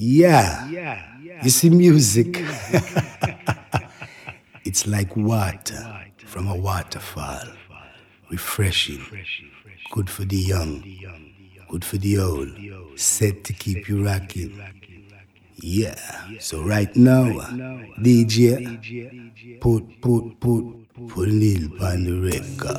Yeah. You see, music, it's like water from a waterfall. Refreshing. Good for the young. Good for the old. Set to keep you rocking. Yeah. So right now, uh, DJ, put, put, put, put Lil on the record.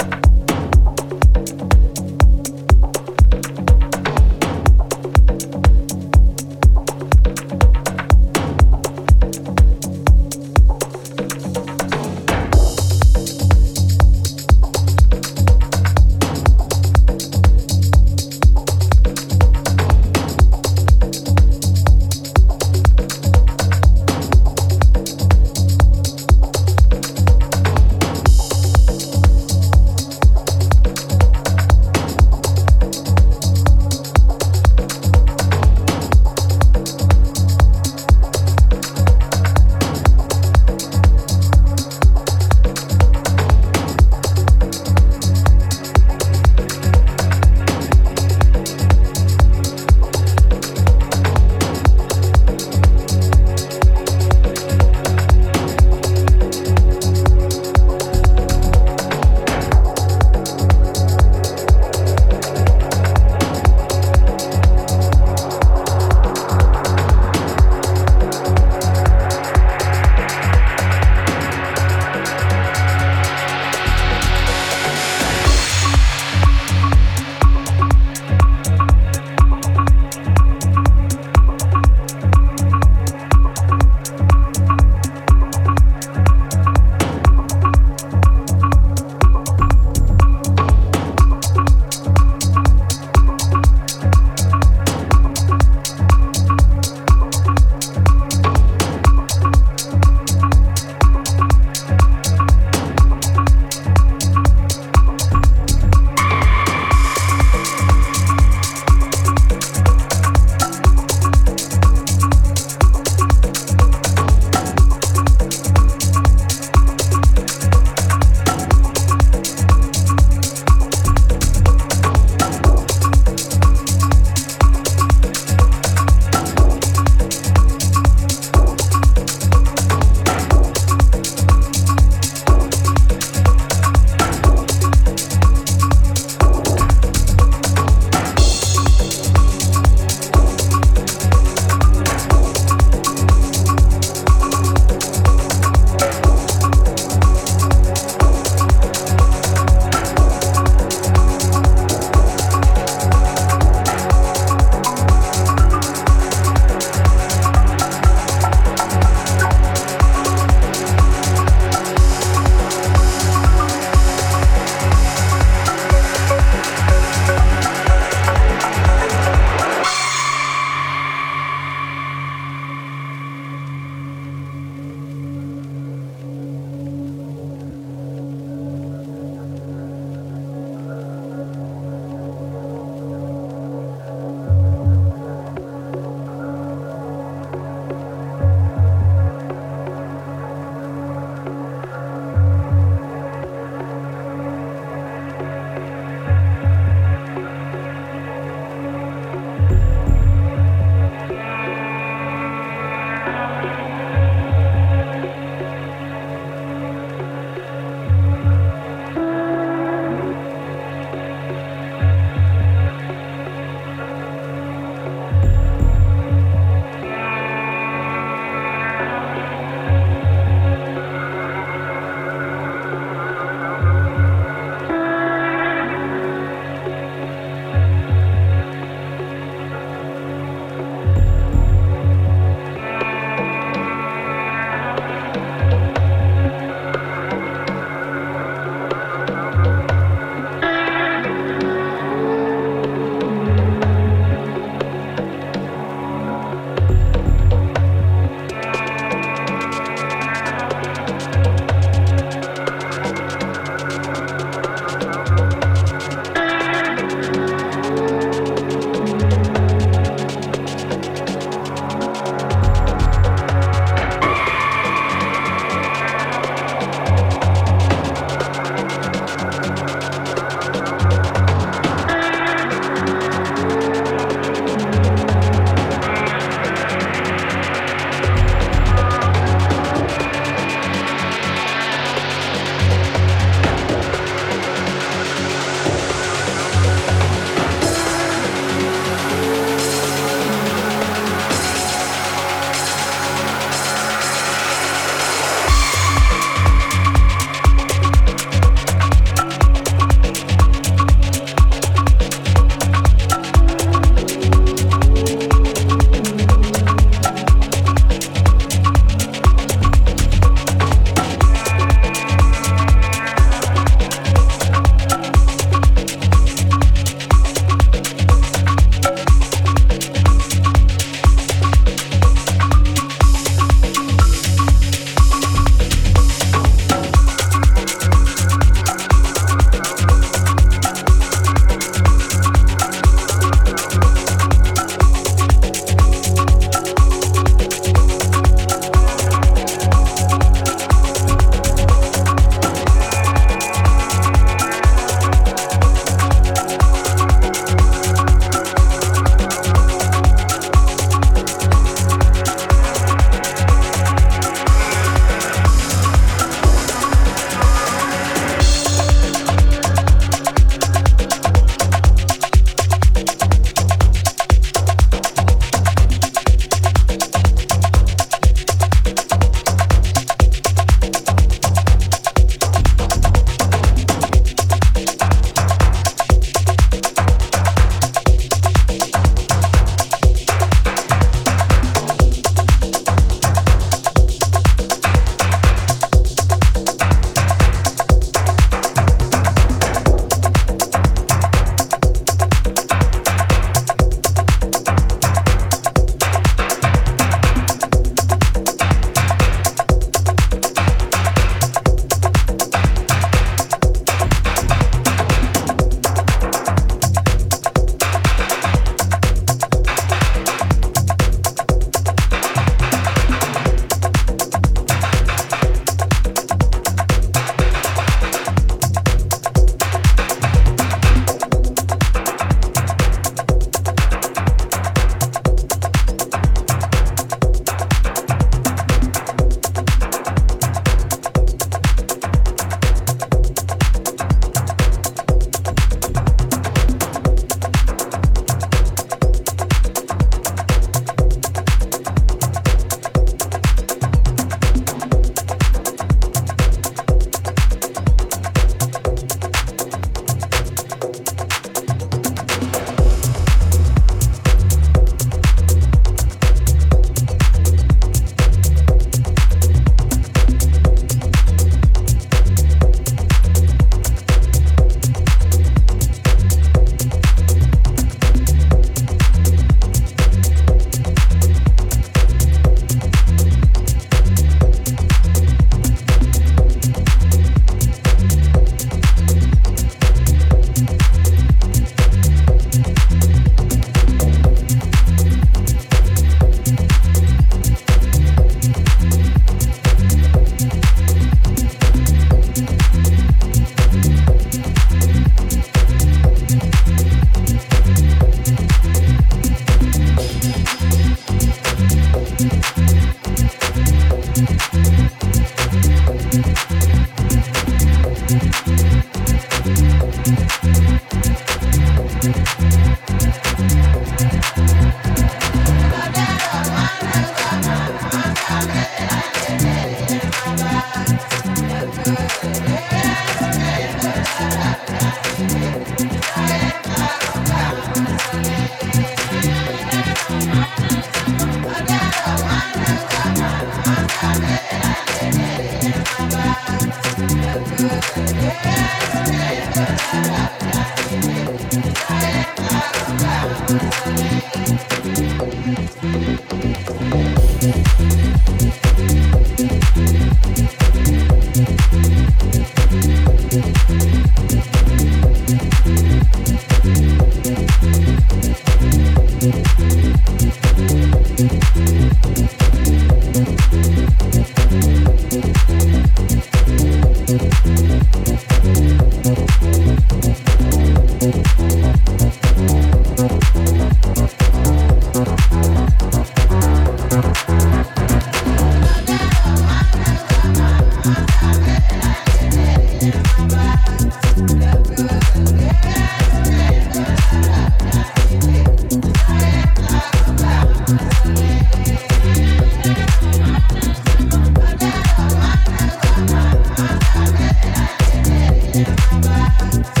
back.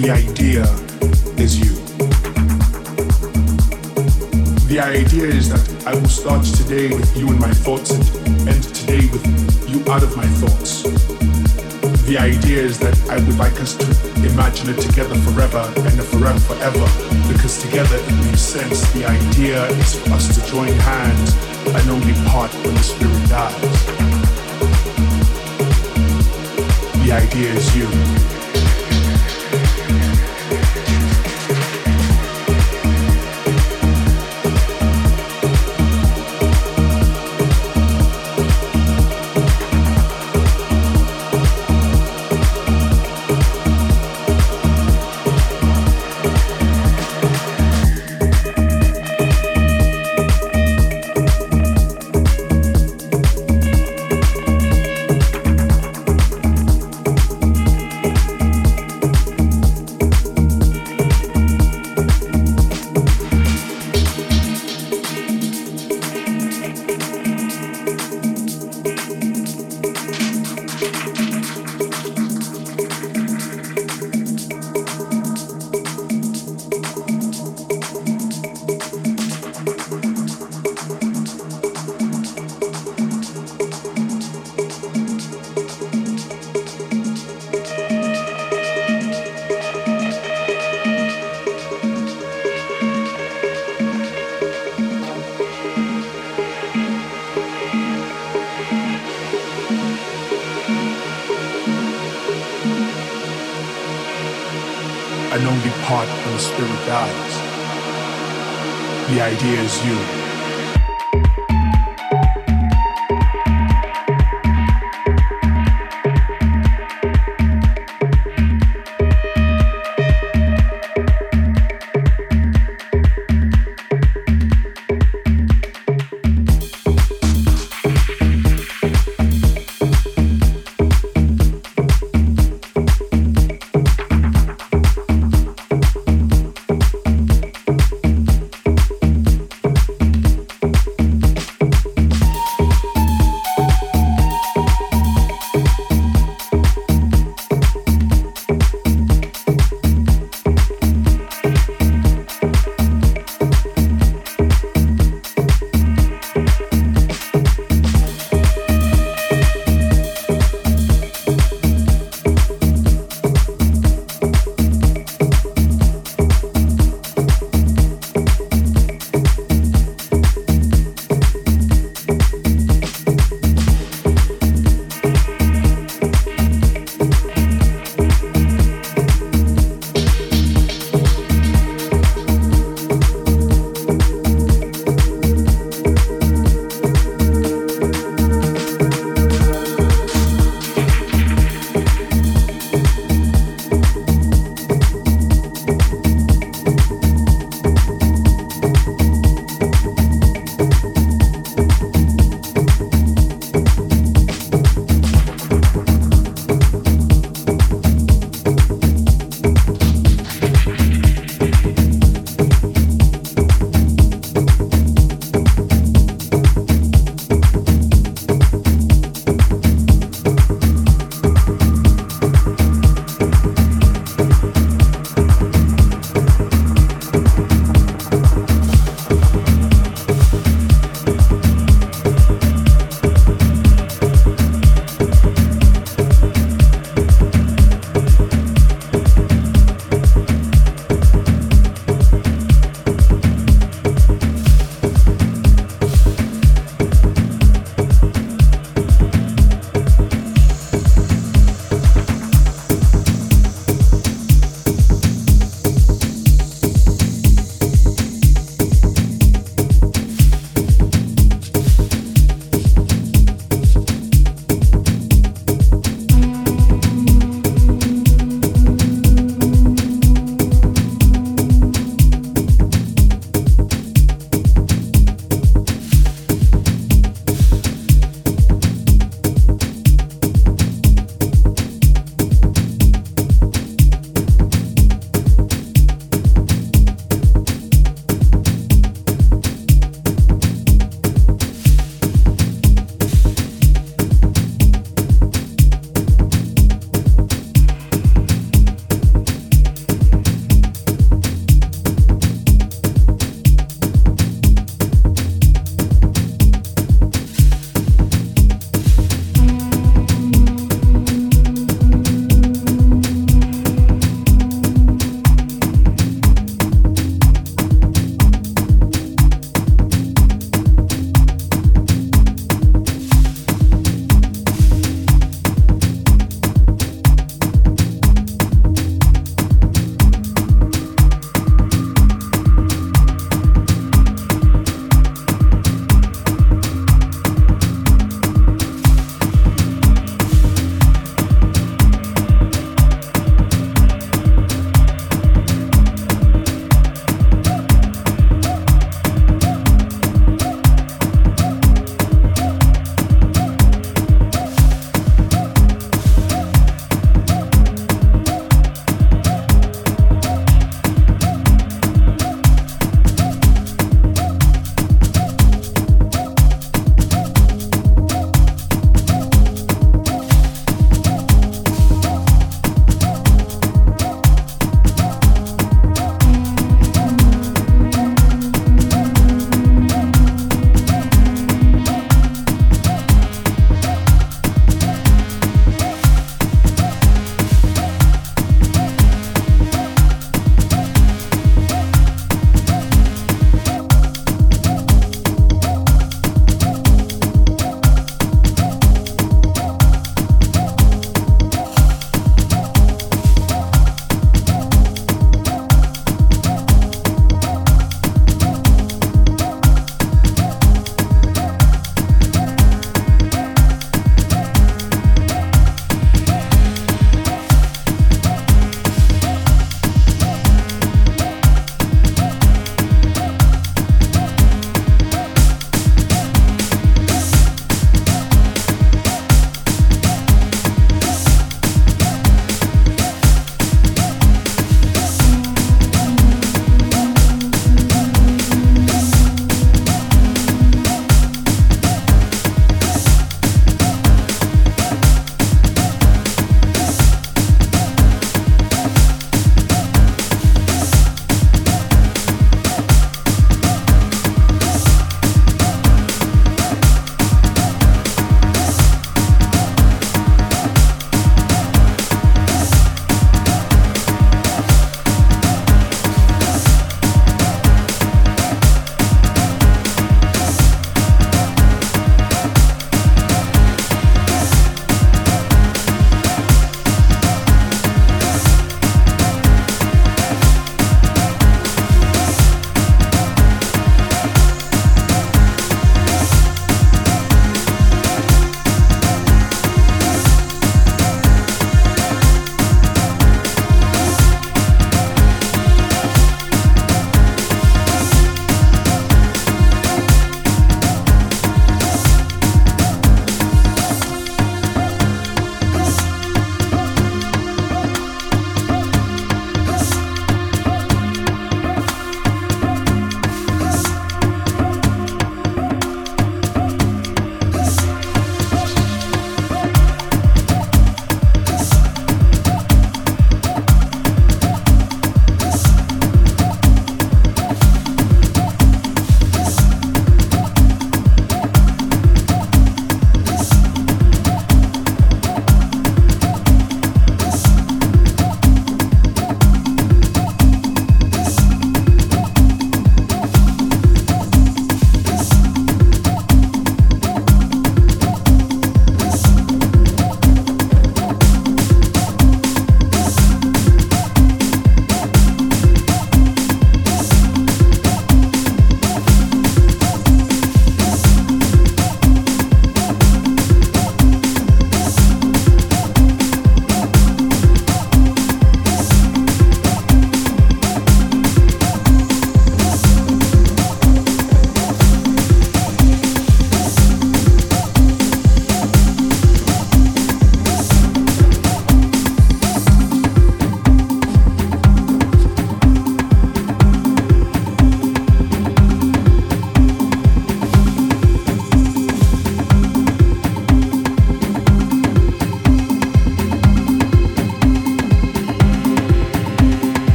The idea is you. The idea is that I will start today with you in my thoughts and end today with you out of my thoughts. The idea is that I would like us to imagine it together forever and forever forever because together it makes sense. The idea is for us to join hands and only part when the spirit dies. The idea is you.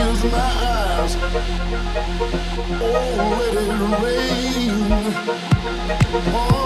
diamonds my eyes. Oh, let it rain. Oh.